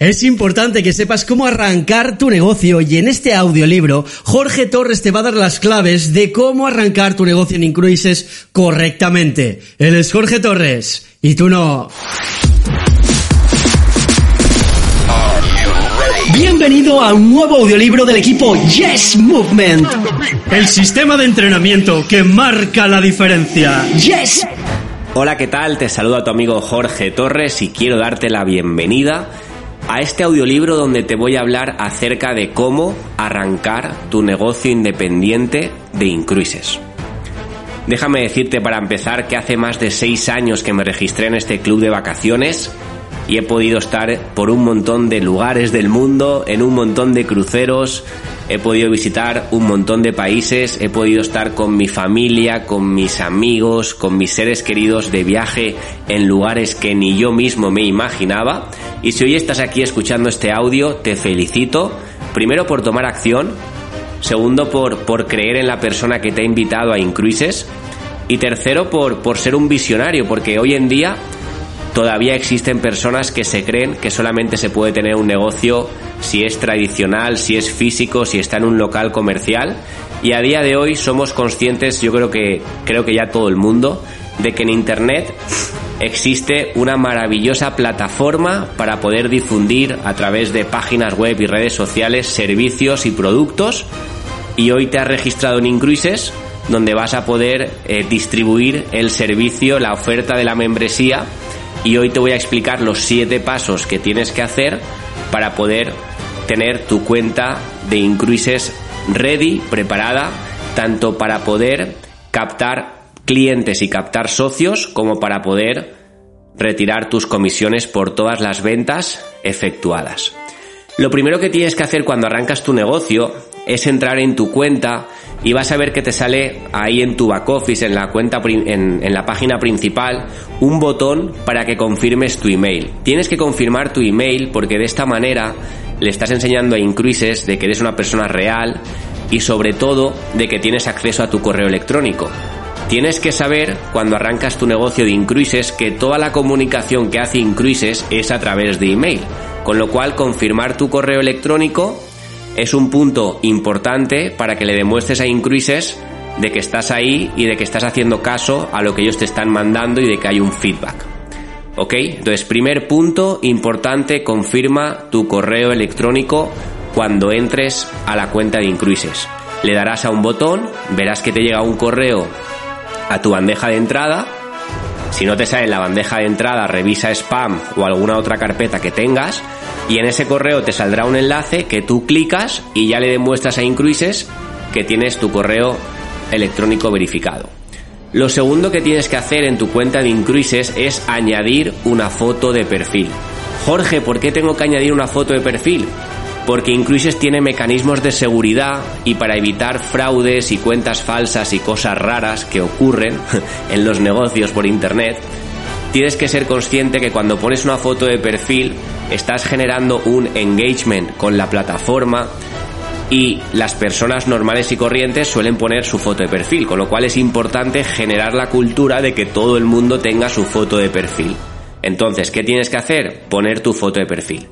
Es importante que sepas cómo arrancar tu negocio y en este audiolibro Jorge Torres te va a dar las claves de cómo arrancar tu negocio en Incruises correctamente. Él es Jorge Torres y tú no. Bienvenido a un nuevo audiolibro del equipo Yes Movement. El sistema de entrenamiento que marca la diferencia. Yes. Hola, ¿qué tal? Te saluda tu amigo Jorge Torres y quiero darte la bienvenida a este audiolibro donde te voy a hablar acerca de cómo arrancar tu negocio independiente de Incruises. Déjame decirte para empezar que hace más de 6 años que me registré en este club de vacaciones y he podido estar por un montón de lugares del mundo, en un montón de cruceros, he podido visitar un montón de países, he podido estar con mi familia, con mis amigos, con mis seres queridos de viaje en lugares que ni yo mismo me imaginaba. Y si hoy estás aquí escuchando este audio, te felicito, primero por tomar acción, segundo por, por creer en la persona que te ha invitado a Incruises y tercero por, por ser un visionario, porque hoy en día todavía existen personas que se creen que solamente se puede tener un negocio si es tradicional, si es físico, si está en un local comercial. Y a día de hoy somos conscientes, yo creo que creo que ya todo el mundo, de que en internet existe una maravillosa plataforma para poder difundir a través de páginas web y redes sociales servicios y productos. Y hoy te has registrado en Incruises, donde vas a poder eh, distribuir el servicio, la oferta de la membresía y hoy te voy a explicar los siete pasos que tienes que hacer para poder tener tu cuenta de Incruises ready, preparada, tanto para poder captar clientes y captar socios como para poder retirar tus comisiones por todas las ventas efectuadas. Lo primero que tienes que hacer cuando arrancas tu negocio es entrar en tu cuenta y vas a ver que te sale ahí en tu back office, en la cuenta, en, en la página principal, un botón para que confirmes tu email. Tienes que confirmar tu email porque de esta manera le estás enseñando a Incruises de que eres una persona real y sobre todo de que tienes acceso a tu correo electrónico. Tienes que saber cuando arrancas tu negocio de Incruises que toda la comunicación que hace Incruises es a través de email, con lo cual confirmar tu correo electrónico es un punto importante para que le demuestres a Incruises de que estás ahí y de que estás haciendo caso a lo que ellos te están mandando y de que hay un feedback. ¿Ok? Entonces, primer punto importante, confirma tu correo electrónico cuando entres a la cuenta de Incruises. Le darás a un botón, verás que te llega un correo a tu bandeja de entrada. Si no te sale en la bandeja de entrada, revisa spam o alguna otra carpeta que tengas y en ese correo te saldrá un enlace que tú clicas y ya le demuestras a Incruises que tienes tu correo electrónico verificado. Lo segundo que tienes que hacer en tu cuenta de Incruises es añadir una foto de perfil. Jorge, ¿por qué tengo que añadir una foto de perfil? Porque Incruises tiene mecanismos de seguridad y para evitar fraudes y cuentas falsas y cosas raras que ocurren en los negocios por internet, tienes que ser consciente que cuando pones una foto de perfil estás generando un engagement con la plataforma y las personas normales y corrientes suelen poner su foto de perfil, con lo cual es importante generar la cultura de que todo el mundo tenga su foto de perfil. Entonces, ¿qué tienes que hacer? Poner tu foto de perfil.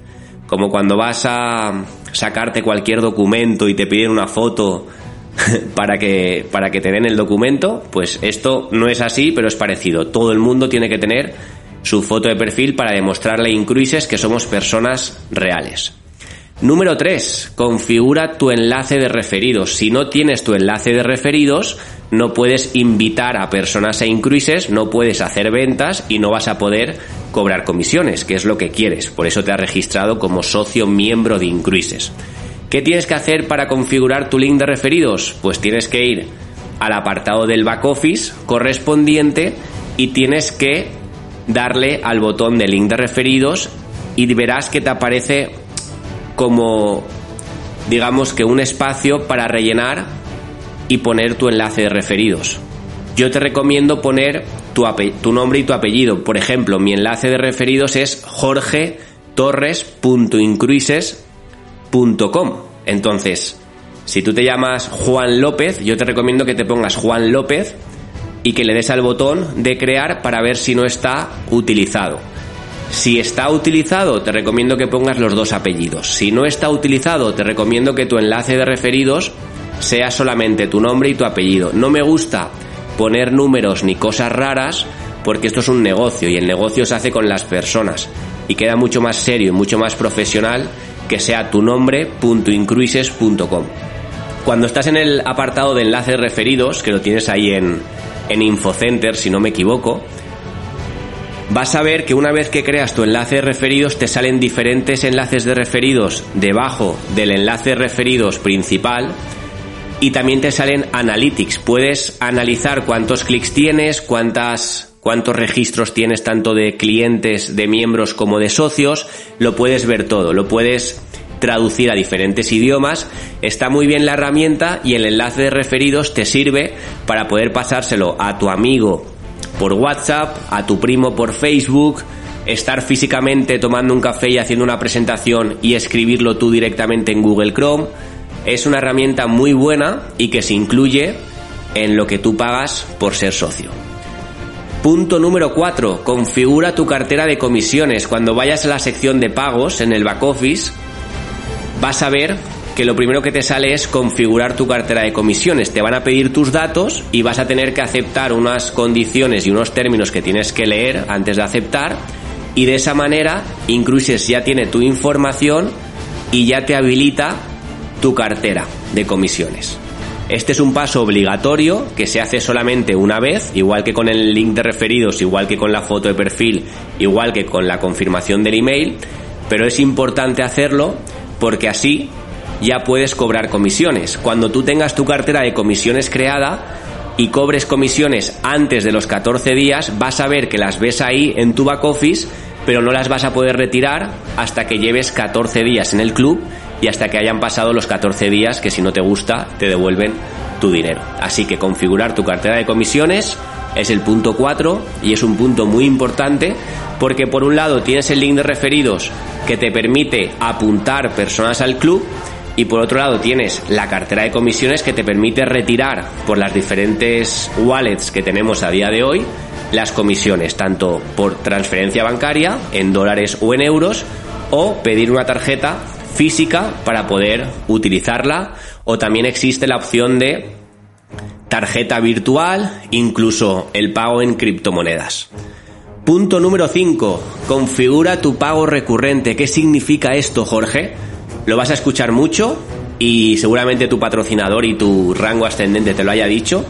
Como cuando vas a sacarte cualquier documento y te piden una foto para que, para que te den el documento, pues esto no es así, pero es parecido. Todo el mundo tiene que tener su foto de perfil para demostrarle a Incruises que somos personas reales. Número 3. Configura tu enlace de referidos. Si no tienes tu enlace de referidos, no puedes invitar a personas a Incruises, no puedes hacer ventas y no vas a poder cobrar comisiones, que es lo que quieres. Por eso te has registrado como socio miembro de Incruises. ¿Qué tienes que hacer para configurar tu link de referidos? Pues tienes que ir al apartado del back office correspondiente y tienes que darle al botón de link de referidos y verás que te aparece como, digamos que un espacio para rellenar y poner tu enlace de referidos. Yo te recomiendo poner tu, tu nombre y tu apellido. Por ejemplo, mi enlace de referidos es jorgetorres.incruises.com. Entonces, si tú te llamas Juan López, yo te recomiendo que te pongas Juan López y que le des al botón de crear para ver si no está utilizado. Si está utilizado, te recomiendo que pongas los dos apellidos. Si no está utilizado, te recomiendo que tu enlace de referidos sea solamente tu nombre y tu apellido. No me gusta poner números ni cosas raras porque esto es un negocio y el negocio se hace con las personas y queda mucho más serio y mucho más profesional que sea tu nombre.incruises.com. Cuando estás en el apartado de enlaces referidos, que lo tienes ahí en, en Infocenter, si no me equivoco, vas a ver que una vez que creas tu enlace de referidos te salen diferentes enlaces de referidos debajo del enlace de referidos principal y también te salen analytics. Puedes analizar cuántos clics tienes, cuántas cuántos registros tienes tanto de clientes, de miembros como de socios, lo puedes ver todo, lo puedes traducir a diferentes idiomas. Está muy bien la herramienta y el enlace de referidos te sirve para poder pasárselo a tu amigo por WhatsApp, a tu primo por Facebook, estar físicamente tomando un café y haciendo una presentación y escribirlo tú directamente en Google Chrome. Es una herramienta muy buena y que se incluye en lo que tú pagas por ser socio. Punto número 4. Configura tu cartera de comisiones. Cuando vayas a la sección de pagos en el back office, vas a ver que lo primero que te sale es configurar tu cartera de comisiones. Te van a pedir tus datos y vas a tener que aceptar unas condiciones y unos términos que tienes que leer antes de aceptar. Y de esa manera, Incruises ya tiene tu información y ya te habilita tu cartera de comisiones. Este es un paso obligatorio que se hace solamente una vez, igual que con el link de referidos, igual que con la foto de perfil, igual que con la confirmación del email, pero es importante hacerlo porque así ya puedes cobrar comisiones. Cuando tú tengas tu cartera de comisiones creada y cobres comisiones antes de los 14 días, vas a ver que las ves ahí en tu back office, pero no las vas a poder retirar hasta que lleves 14 días en el club y hasta que hayan pasado los 14 días que si no te gusta te devuelven tu dinero. Así que configurar tu cartera de comisiones es el punto 4 y es un punto muy importante porque por un lado tienes el link de referidos que te permite apuntar personas al club y por otro lado tienes la cartera de comisiones que te permite retirar por las diferentes wallets que tenemos a día de hoy las comisiones, tanto por transferencia bancaria en dólares o en euros, o pedir una tarjeta física para poder utilizarla, o también existe la opción de tarjeta virtual, incluso el pago en criptomonedas. Punto número 5. Configura tu pago recurrente. ¿Qué significa esto, Jorge? Lo vas a escuchar mucho y seguramente tu patrocinador y tu rango ascendente te lo haya dicho.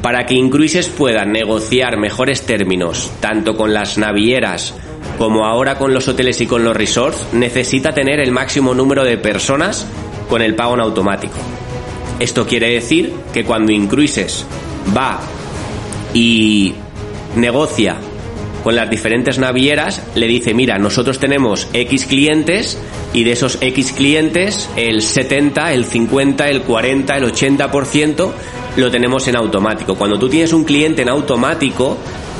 Para que Incruises pueda negociar mejores términos, tanto con las navieras como ahora con los hoteles y con los resorts, necesita tener el máximo número de personas con el pago en automático. Esto quiere decir que cuando Incruises va y negocia con las diferentes navieras, le dice, mira, nosotros tenemos X clientes y de esos X clientes el 70, el 50, el 40, el 80% lo tenemos en automático. Cuando tú tienes un cliente en automático,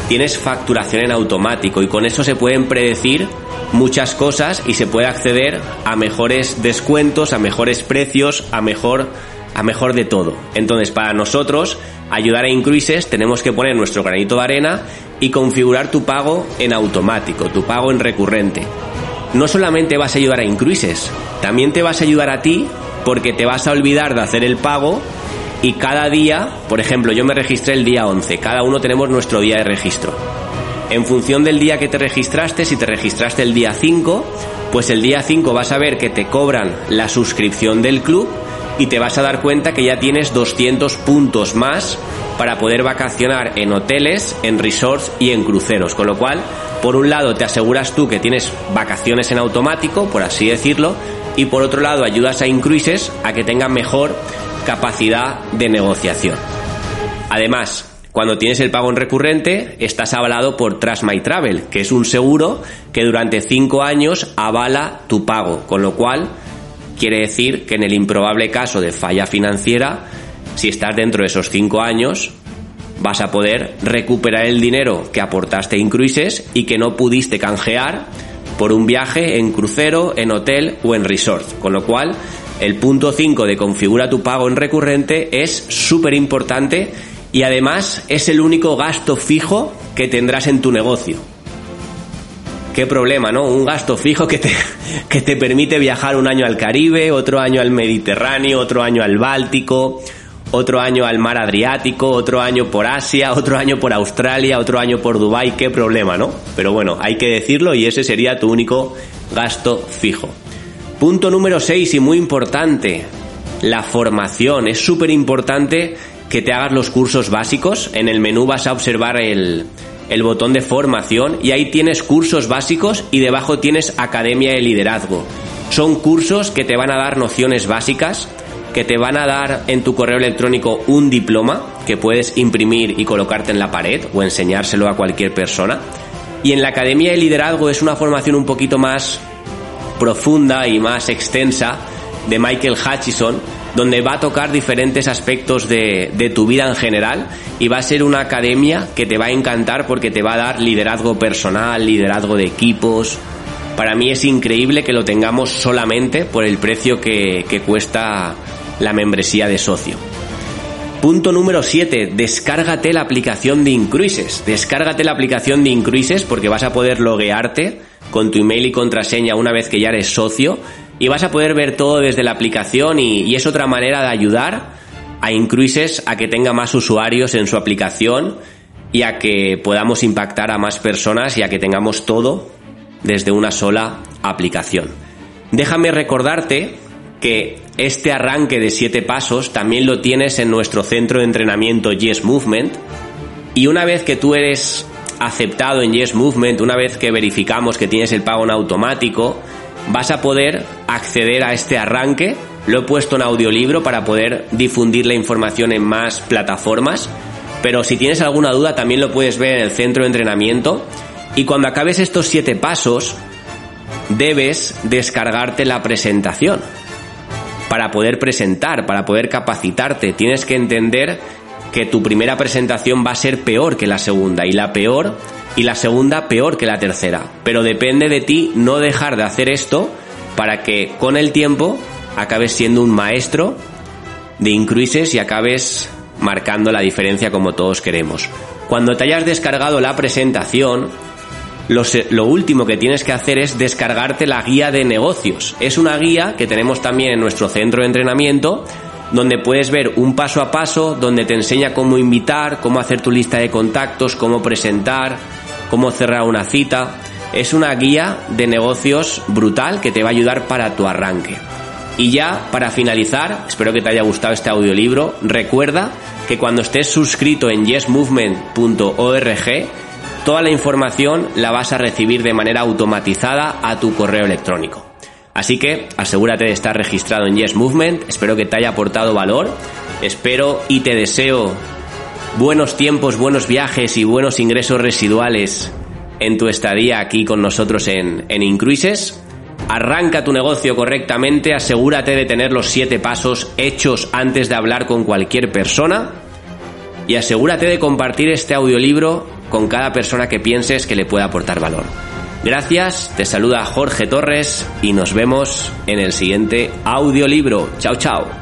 tienes facturación en automático y con eso se pueden predecir muchas cosas y se puede acceder a mejores descuentos, a mejores precios, a mejor a mejor de todo. Entonces, para nosotros ayudar a Incruises tenemos que poner nuestro granito de arena y configurar tu pago en automático, tu pago en recurrente. No solamente vas a ayudar a Incruises, también te vas a ayudar a ti porque te vas a olvidar de hacer el pago y cada día, por ejemplo, yo me registré el día 11, cada uno tenemos nuestro día de registro. En función del día que te registraste, si te registraste el día 5, pues el día 5 vas a ver que te cobran la suscripción del club y te vas a dar cuenta que ya tienes 200 puntos más para poder vacacionar en hoteles, en resorts y en cruceros. Con lo cual, por un lado te aseguras tú que tienes vacaciones en automático, por así decirlo, y por otro lado ayudas a Incruises a que tengan mejor capacidad de negociación. Además, Cuando tienes el pago en recurrente, estás avalado por Trust Travel, que es un seguro que durante 5 años avala tu pago, con lo cual quiere decir que en el improbable caso de falla financiera, si estás dentro de esos 5 años, vas a poder recuperar el dinero que aportaste en cruises y que no pudiste canjear por un viaje en crucero, en hotel o en resort. Con lo cual, el punto 5 de configura tu pago en recurrente es súper importante y además es el único gasto fijo que tendrás en tu negocio. Qué problema, ¿no? Un gasto fijo que te, que te permite viajar un año al Caribe, otro año al Mediterráneo, otro año al Báltico, otro año al mar Adriático, otro año por Asia, otro año por Australia, otro año por Dubái, qué problema, ¿no? Pero bueno, hay que decirlo y ese sería tu único gasto fijo. Punto número 6 y muy importante, la formación. Es súper importante que te hagas los cursos básicos. En el menú vas a observar el, el botón de formación y ahí tienes cursos básicos y debajo tienes Academia de Liderazgo. Son cursos que te van a dar nociones básicas que te van a dar en tu correo electrónico un diploma que puedes imprimir y colocarte en la pared o enseñárselo a cualquier persona. Y en la Academia de Liderazgo es una formación un poquito más profunda y más extensa de Michael Hutchison, donde va a tocar diferentes aspectos de, de, tu vida en general y va a ser una academia que te va a encantar porque te va a dar liderazgo personal, liderazgo de equipos. Para mí es increíble que lo tengamos solamente por el precio que, que cuesta la membresía de socio. Punto número 7. Descárgate la aplicación de Incruises. Descárgate la aplicación de Incruises porque vas a poder loguearte con tu email y contraseña una vez que ya eres socio y vas a poder ver todo desde la aplicación y, es otra manera de ayudar a Incruises a que tenga más usuarios en su aplicación y a que podamos impactar a más personas y a que tengamos todo desde una sola aplicación. Déjame recordarte que este arranque de siete pasos también lo tienes en nuestro centro de entrenamiento Yes Movement. Y una vez que tú eres aceptado en Yes Movement, una vez que verificamos que tienes el pago en automático, vas a poder acceder a este arranque. Lo he puesto en audiolibro para poder difundir la información en más plataformas. Pero si tienes alguna duda también lo puedes ver en el centro de entrenamiento. Y cuando acabes estos siete pasos, debes descargarte la presentación para poder presentar, para poder capacitarte. Tienes que entender que tu primera presentación va a ser peor que la segunda y la peor y la segunda peor que la tercera. Pero depende de ti no dejar de hacer esto para que con el tiempo acabes siendo un maestro de incruises y acabes marcando la diferencia como todos queremos. Cuando te hayas descargado la presentación, lo, último que tienes que hacer es descargarte la guía de negocios. Es una guía que tenemos también en nuestro centro de entrenamiento donde puedes ver un paso a paso, donde te enseña cómo invitar, cómo hacer tu lista de contactos, cómo presentar, cómo cerrar una cita. Es una guía de negocios brutal que te va a ayudar para tu arranque. Y ya, para finalizar, espero que te haya gustado este audiolibro, recuerda que cuando estés suscrito en yesmovement.org Toda la información la vas a recibir de manera automatizada a tu correo electrónico. Así que asegúrate de estar registrado en Yes Movement. Espero que te haya aportado valor. Espero y te deseo buenos tiempos, buenos viajes y buenos ingresos residuales en tu estadía aquí con nosotros en, en Incruises. Arranca tu negocio correctamente, asegúrate de tener los siete pasos hechos antes de hablar con cualquier persona y asegúrate de compartir este audiolibro con cada persona que pienses que le pueda aportar valor. Gracias, te saluda Jorge Torres y nos vemos en el siguiente audiolibro. Chao, chao.